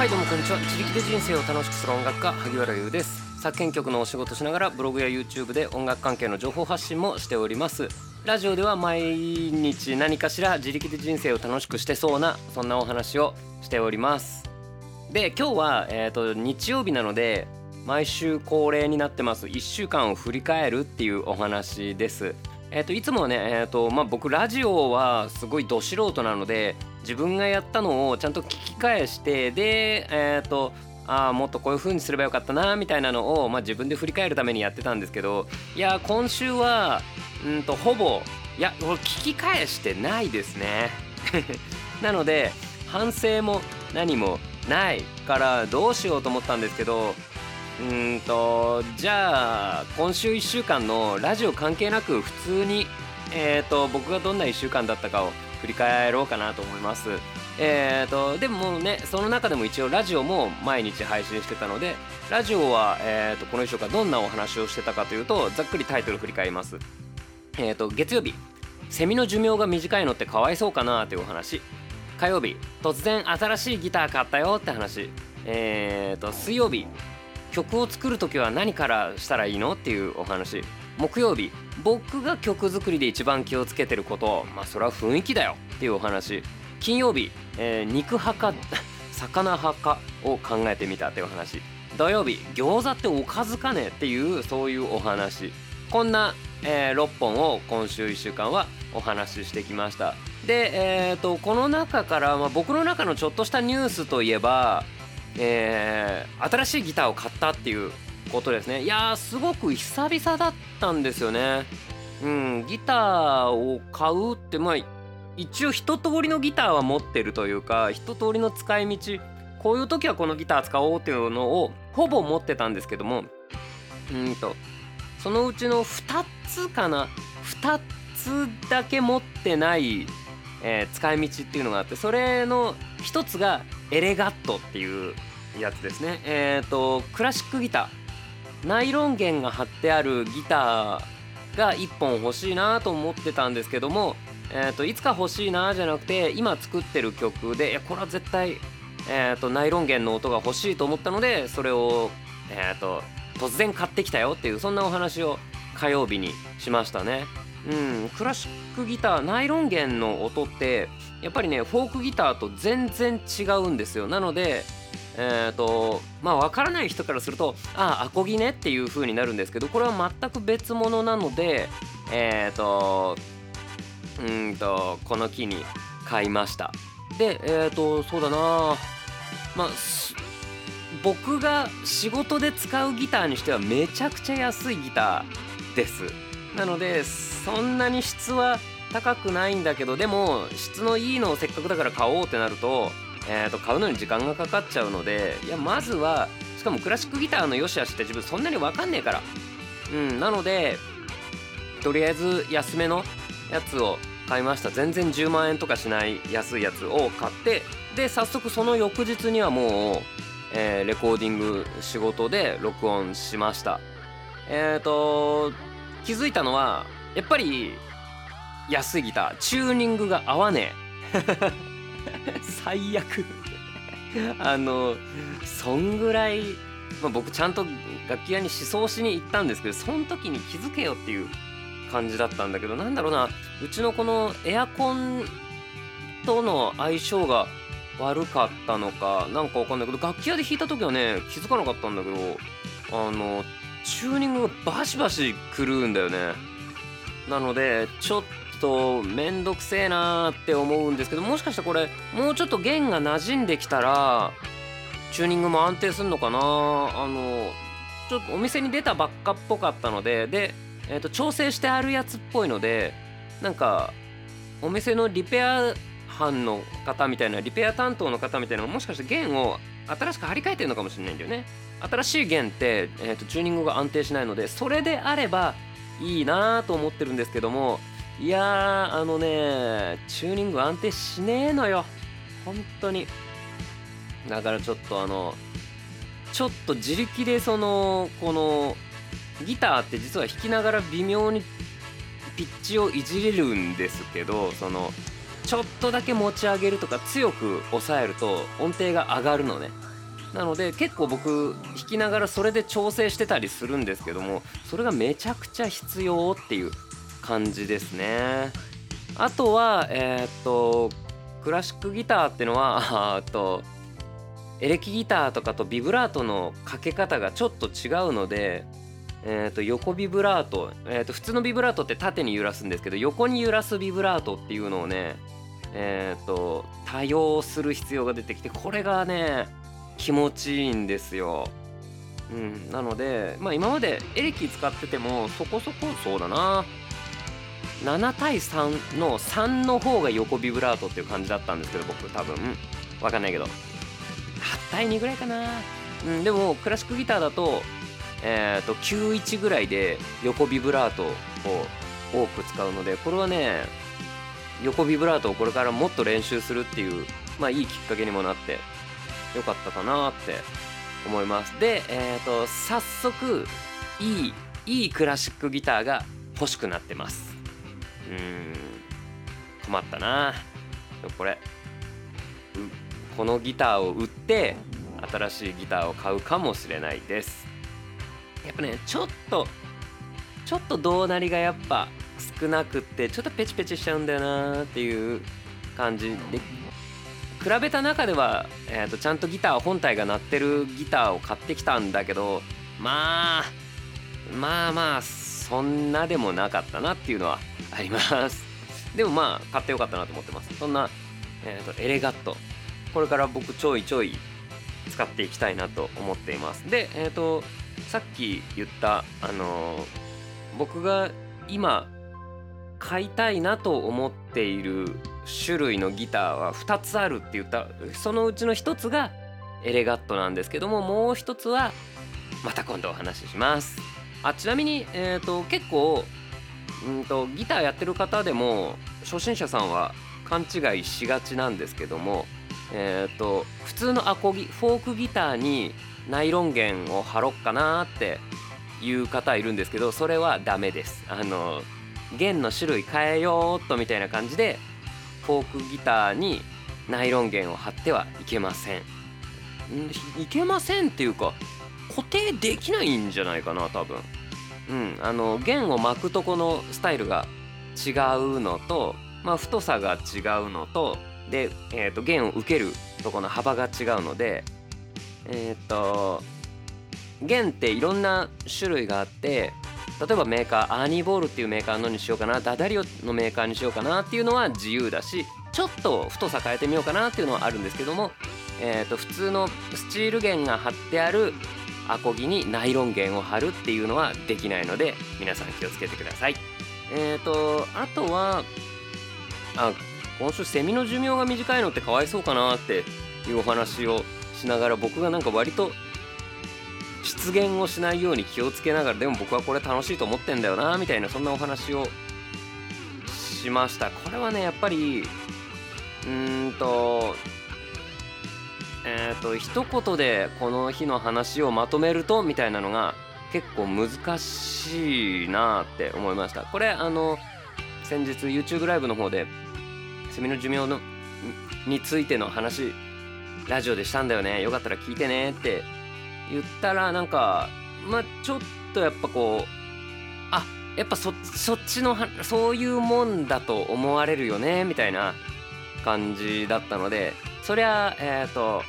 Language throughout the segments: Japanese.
はいどうもこんにちは自力で人生を楽しくする音楽家萩原優です。作編曲のお仕事しながらブログや YouTube で音楽関係の情報発信もしております。ラジオでは毎日何かしら自力で人生を楽しくしてそうなそんなお話をしております。で今日は、えーと、日曜日なので毎週恒例になってます。1週間を振り返るっていうお話です。えーと、いつもね、えーとまあ、僕ラジオはすごいど素人なので自分がやったのをちゃんと聞き返してでえっ、ー、とああもっとこういう風にすればよかったなみたいなのを、まあ、自分で振り返るためにやってたんですけどいや今週はんとほぼいや俺聞き返してないですね。なので反省も何もないからどうしようと思ったんですけどうんとじゃあ今週1週間のラジオ関係なく普通に、えーと、僕がどんな1週間だったかを振り返ろうかなと思います。えーと、でもねその中でも一応ラジオも毎日配信してたのでラジオは、えーと、この1週間どんなお話をしてたかというとざっくりタイトル振り返ります。えー、と月曜日セミの寿命が短いのってかわいそうかなというお話火曜日突然新しいギター買ったよって話えー、と水曜日曲を作る時は何からしたらいいのっていうお話木曜日僕が曲作りで一番気をつけてることまあそれは雰囲気だよっていうお話。金曜日、えー、肉派か 魚派かを考えてみたっていうお話。土曜日餃子っておかずかねっていうそういうお話。こんな、えー、6本を今週1週間はお話ししてきました。で、えーと、とこの中から、まあ、僕の中のちょっとしたニュースといえばえー、新しいギターを買ったっていうことですね。いやーすごく久々だったんですよね。うんギターを買うってまあ一応一通りのギターは持ってるというか一通りの使い道こういう時はこのギター使おうっていうのをほぼ持ってたんですけどもうんとそのうちの2つかな2つだけ持ってない、えー、使い道っていうのがあってそれの1つがエレガットっていうやつですね。えっ、ー、とクラシックギター。ナイロン弦が貼ってあるギターが1本欲しいなと思ってたんですけども、えーと、いつか欲しいなじゃなくて今作ってる曲でこれは絶対、えーと、ナイロン弦の音が欲しいと思ったのでそれを、えーと突然買ってきたよっていうそんなお話を火曜日にしましたね。うん、クラシックギターナイロン弦の音ってやっぱりねフォークギターと全然違うんですよなのでえーとまあ分からない人からするとああアコギねっていう風になるんですけどこれは全く別物なのでえっ、ー、とうんとこの木に買いました。でえっ、ー、とそうだな。まあ僕が仕事で使うギターにしてはめちゃくちゃ安いギターです。なのでそんなに質は高くないんだけどでも質のいいのをせっかくだから買おうってなると,、えー、と買うのに時間がかかっちゃうのでいやまずはしかもクラシックギターの良し悪しって自分そんなに分かんねえから。うんなのでとりあえず安めのやつを買いました。全然10万円とかしない安いやつを買ってで早速その翌日にはもう、えー、レコーディング仕事で録音しました。えっ、ー、と気づいたのはやっぱり安いギターチューニングが合わねえ。最悪。あのそんぐらい、まあ、僕ちゃんと楽器屋に思想しに行ったんですけどその時に気づけよっていう感じだったんだけどなんだろうなうちのこのエアコンとの相性が悪かったのかなんかわかんないけど楽器屋で弾いた時はね気づかなかったんだけどあのチューニングがバシバシ狂うんだよね。なのでちょっとめんどくせえなーって思うんですけどもしかしたらこれもうちょっと弦が馴染んできたらチューニングも安定するのかなあのちょっとお店に出たばっかっぽかったのでで、えー、と調整してあるやつっぽいのでなんかお店のリペア班の方みたいなリペア担当の方みたいなのもしかして弦を新しく張り替えてるのかもしれないんだよね。新しい弦って、えーとチューニングが安定しないのでそれであればいいなと思ってるんですけどもいやーあのねチューニング安定しねえのよ。本当に。だからちょっとあのちょっと自力でそのこのギターって実は弾きながら微妙にピッチをいじれるんですけどそのちょっとだけ持ち上げるとか強く押さえると音程が上がるのね。なので結構僕弾きながらそれで調整してたりするんですけどもそれがめちゃくちゃ必要っていう。感じですねあとはえー、っとクラシックギターってのは あとエレキギターとかとビブラートのかけ方がちょっと違うので、えー、と横ビブラート、えー、と普通のビブラートって縦に揺らすんですけど横に揺らすビブラートっていうのをねえー、と多用する必要が出てきてこれがね気持ちいいんですよ。うん、なので、まあ、今までエレキ使っててもそこそこそうだな7対3の3の方が横ビブラートっていう感じだったんですけど僕多分。わかんないけど。8対2ぐらいかな、うん、でもクラシックギターだと,、えー、と91ぐらいで横ビブラートを多く使うのでこれはね横ビブラートをこれからもっと練習するっていうまあいいきっかけにもなってよかったかなって思います。でえっ、ー、と早速いいいいクラシックギターが欲しくなってます。うん。困ったな。これこのギターを売って新しいギターを買うかもしれないです。やっぱねちょっとちょっと胴なりがやっぱ少なくってちょっとペチペチしちゃうんだよなっていう感じ。で比べた中では、えーと、ちゃんとギター本体が鳴ってるギターを買ってきたんだけどまあまあまあそんなでもなかったなっていうのはあります。でもまあ買ってよかったなと思ってます。そんな、えーと、エレガット。これから僕ちょいちょい使っていきたいなと思っています。でえっ、ー、とさっき言ったあのー、僕が今買いたいなと思っている種類のギターは2つあるって言った。そのうちの1つがエレガットなんですけどももう1つはまた今度お話しします。あちなみに、えーと、結構うんとギターやってる方でも初心者さんは勘違いしがちなんですけども、えーと、普通のアコギフォークギターにナイロン弦を貼ろっかなっていう方いるんですけどそれはダメです。あの弦の種類変えようっとみたいな感じでフォークギターにナイロン弦を貼ってはいけません。いけませんっていうか固定できないんじゃないかな多分。うん。あの弦を巻くとこのスタイルが違うのとまあ太さが違うのとで、えーと、弦を受けるとこの幅が違うのでえっ、ー、と弦っていろんな種類があって例えばメーカーアーニーボールっていうメーカーのにしようかなダダリオのメーカーにしようかなっていうのは自由だしちょっと太さ変えてみようかなっていうのはあるんですけども、えー、と普通のスチール弦が貼ってあるアコギにナイロン弦を貼るっていうのはできないので皆さん気をつけてください。えーとあとはあ今週セミの寿命が短いのってかわいそうかなっていうお話をしながら僕がなんか割と失言をしないように気をつけながらでも僕はこれ楽しいと思ってんだよなみたいなそんなお話をしましたこれはねやっぱりうーんとえ、ー、と一言でこの日の話をまとめるとみたいなのが結構難しいなって思いました。これあの先日 YouTube ライブの方でセミの寿命のについての話ラジオでしたんだよね。よかったら聞いてねって言ったらなんかまあちょっとやっぱこうあやっぱそそっちのそういうもんだと思われるよねみたいな感じだったのでそりゃえっ、ー、と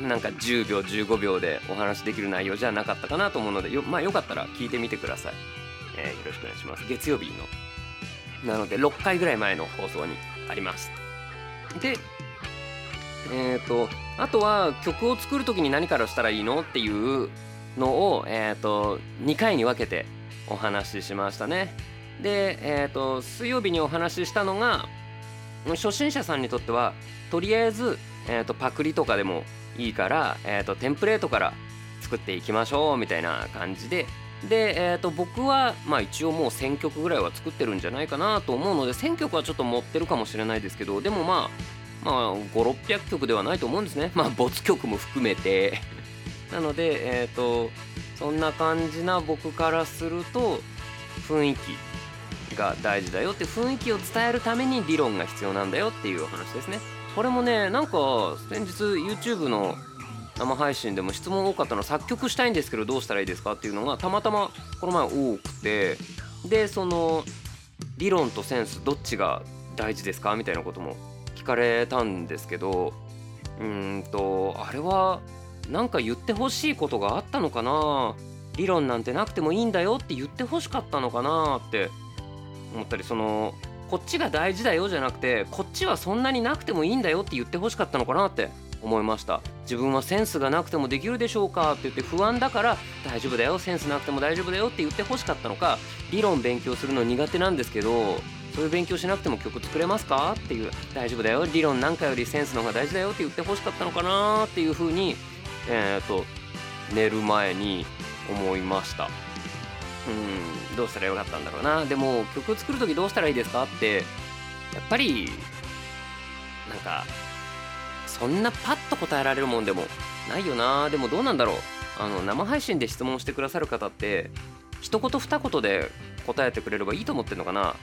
なんか10秒15秒でお話できる内容じゃなかったかなと思うのでよ,、まあ、よかったら聞いてみてください、えー、よろしくお願いします。月曜日の。なので6回ぐらい前の放送にあります。でえっ、ー、とあとは曲を作る時に何からしたらいいのっていうのを、えーと、2回に分けてお話ししましたね。で、えーと、水曜日にお話ししたのが初心者さんにとってはとりあえず、えーと、パクリとかでもいいから、えー、とテンプレートから作っていきましょうみたいな感じで。で、えー、と僕は、まあ、一応もう1,000曲ぐらいは作ってるんじゃないかなと思うので1,000曲はちょっと持ってるかもしれないですけどでもまあまあ5600曲ではないと思うんですね。まあ没曲も含めて。なのでえっ、ー、とそんな感じな僕からすると雰囲気が大事だよって雰囲気を伝えるために理論が必要なんだよっていうお話ですね。これもねなんか先日 YouTube の生配信でも質問多かったのは作曲したいんですけどどうしたらいいですかっていうのがたまたまこの前多くてでその理論とセンスどっちが大事ですかみたいなことも聞かれたんですけどうんとあれはなんか言ってほしいことがあったのかな理論なんてなくてもいいんだよって言ってほしかったのかなって思ったりそのこっちが大事だよじゃなくてこっちはそんなになくてもいいんだよって言ってほしかったのかなって思いました。自分はセンスがなくてもできるでしょうかって言って不安だから大丈夫だよセンスなくても大丈夫だよって言ってほしかったのか理論勉強するの苦手なんですけどそういう勉強しなくても曲作れますかっていう大丈夫だよ理論なんかよりセンスの方が大事だよって言ってほしかったのかなっていう風にえっ、と寝る前に思いました。うんどうしたらよかったんだろうな。でも曲を作る時どうしたらいいですかってやっぱりなんかそんなパッと答えられるもんでもないよな。でもどうなんだろう。あの生配信で質問してくださる方って一言二言で答えてくれればいいと思ってんのかな。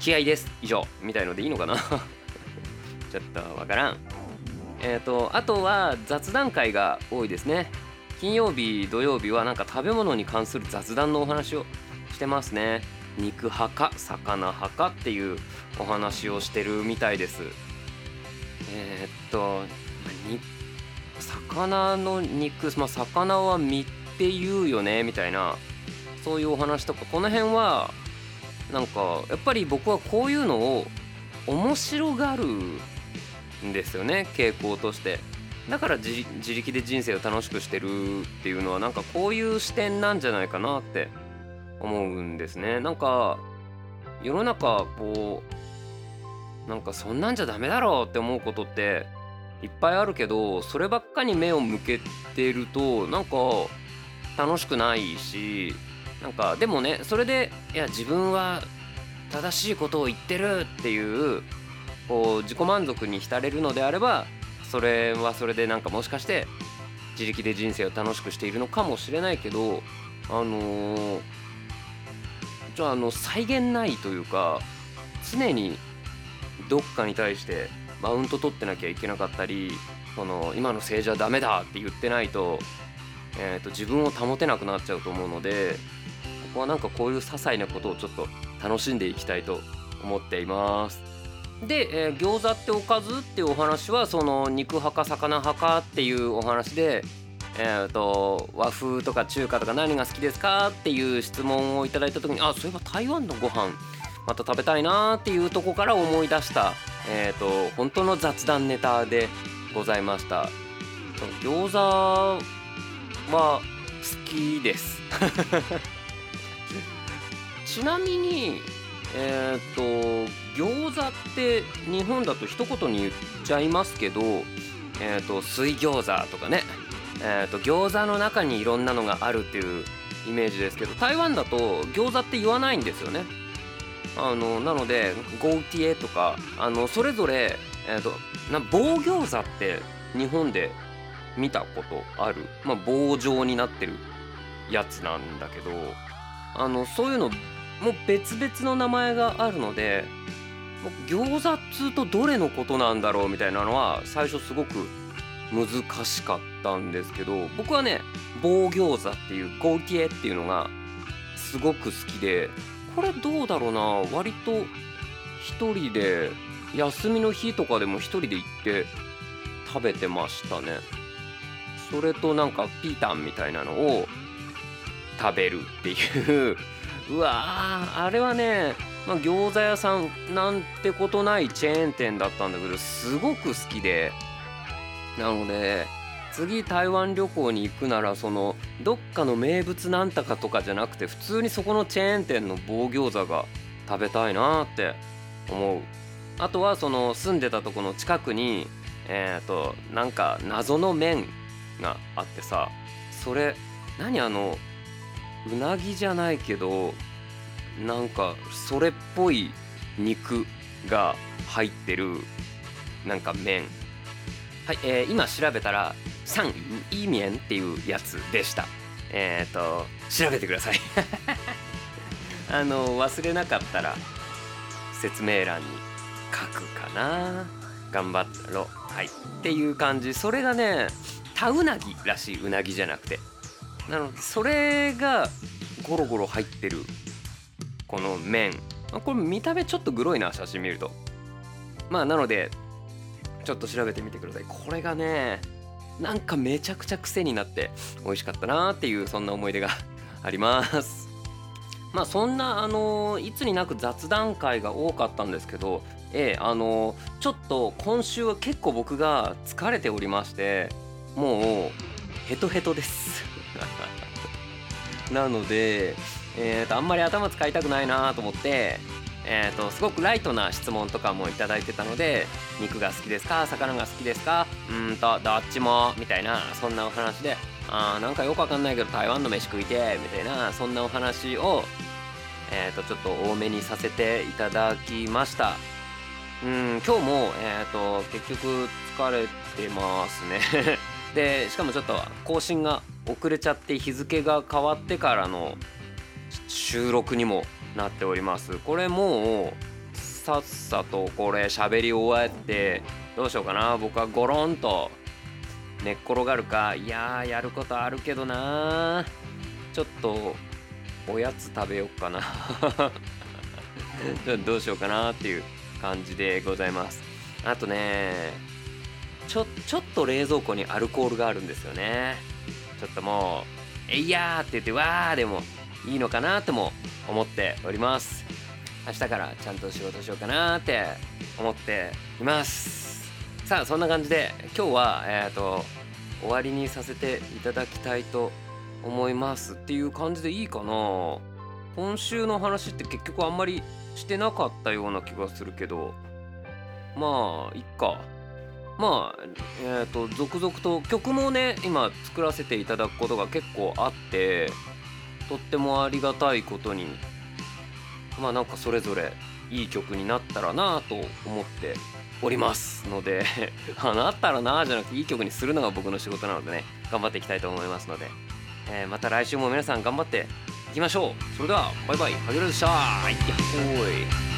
気合です。以上。みたいのでいいのかな。ちょっとわからん。えっ、ー、とあとは雑談会が多いですね。金曜日土曜日はなんか食べ物に関する雑談のお話をしてますね。肉派か魚派かっていうお話をしてるみたいです。えー、っと魚の肉、まあ、魚は身って言うよねみたいなそういうお話とか。この辺はなんかやっぱり僕はこういうのを面白がるんですよね傾向として。だから自力で人生を楽しくしてるっていうのはなんかこういう視点なんじゃないかなって思うんですね。なんか世の中こうなんかそんなんじゃダメだろうって思うことっていっぱいあるけどそればっかに目を向けてるとなんか楽しくないしなんかでもねそれでいや自分は正しいことを言ってるっていうこう自己満足に浸れるのであればそれはそれでなんかもしかして自力で人生を楽しくしているのかもしれないけどあのー、じゃああの際限ないというか常にどっかに対してマウント取ってなきゃいけなかったりその今の政治はダメだって言ってないと,、えーと、自分を保てなくなっちゃうと思うのでここはなんかこういう些細なことをちょっと楽しんでいきたいと思っています。で、えー、餃子っておかずっていうお話はその肉派か魚派かっていうお話で、えーと、和風とか中華とか何が好きですかっていう質問をいただいた時にあそういえば台湾のご飯また食べたいなっていうとこから思い出した、えーと、本当の雑談ネタでございました。餃子は好きです。ちなみにえっ、ー、とって日本だと一言に言っちゃいますけど、えーと、水餃子とかね、えーと餃子の中にいろんなのがあるっていうイメージですけど台湾だと餃子って言わないんですよね。あのなのでゴーティエとかあのそれぞれ、えーと、な棒餃子って日本で見たことある、まあ、棒状になってるやつなんだけどあのそういうのも別々の名前があるので餃子っつうとどれのことなんだろうみたいなのは最初すごく難しかったんですけど僕はね棒餃子っていうゴーティエっていうのがすごく好きでこれどうだろうな割と1人で休みの日とかでも1人で行って食べてましたね。それとなんかピータンみたいなのを食べるっていう。うわあれはね、まあ、餃子屋さんなんてことないチェーン店だったんだけどすごく好きで。なので次台湾旅行に行くならそのどっかの名物なんたかとかじゃなくて普通にそこのチェーン店の棒餃子が食べたいなって思う。あとはその住んでたとこの近くにえっ、ー、となんか謎の麺があってさそれ何あのうなぎじゃないけどなんかそれっぽい肉が入ってるなんか麺。はい、えー、今調べたらサンイーミエンっていうやつでした。えっ、ー、と調べてください。あの忘れなかったら説明欄に書くかな。頑張ったろはい。っていう感じ。それがね田うなぎらしいうなぎじゃなくて。なのでそれがゴロゴロ入ってるこの麺。これ見た目ちょっとグロいな写真見ると。まあなのでちょっと調べてみてください。これがねなんかめちゃくちゃ癖になって美味しかったなっていうそんな思い出が あります。まあそんなあのいつになく雑談会が多かったんですけどええあのちょっと今週は結構僕が疲れておりましてもうヘトヘトです。なのでえーとあんまり頭使いたくないなと思ってえーと、すごくライトな質問とかも頂いてたので肉が好きですか？魚が好きですか？うんとどっちもみたいなそんなお話であなんかよくわかんないけど台湾の飯食いてみたいなそんなお話を、えーと、ちょっと多めにさせていただきました。うん今日も、えーと結局疲れてますね。でしかもちょっと更新が遅れちゃって日付が変わってからの収録にもなっております。これもうさっさとこれ喋り終わってどうしようかな。僕はゴロンと寝っ転がるか。いややることあるけどなちょっとおやつ食べよっかな。どうしようかなっていう感じでございます。あとねちょちょっと冷蔵庫にアルコールがあるんですよね。ちょっともう「えいやー」って言って「わー」でもいいのかなとも思っております。明日からちゃんと仕事しようかなって思っています。さあそんな感じで今日はえっ、ー、と終わりにさせていただきたいと思いますっていう感じでいいかな。今週の話って結局あんまりしてなかったような気がするけど。まあいっか。まあえっ、ー、と続々と曲もね今作らせていただくことが結構あって。とってもありがたいことにまあなんかそれぞれいい曲になったらなと思っておりますので あなったらなじゃなくていい曲にするのが僕の仕事なのでね頑張っていきたいと思いますので、えー、また来週も皆さん頑張っていきましょう。それではバイバイ。ハゲルでした。やっほーい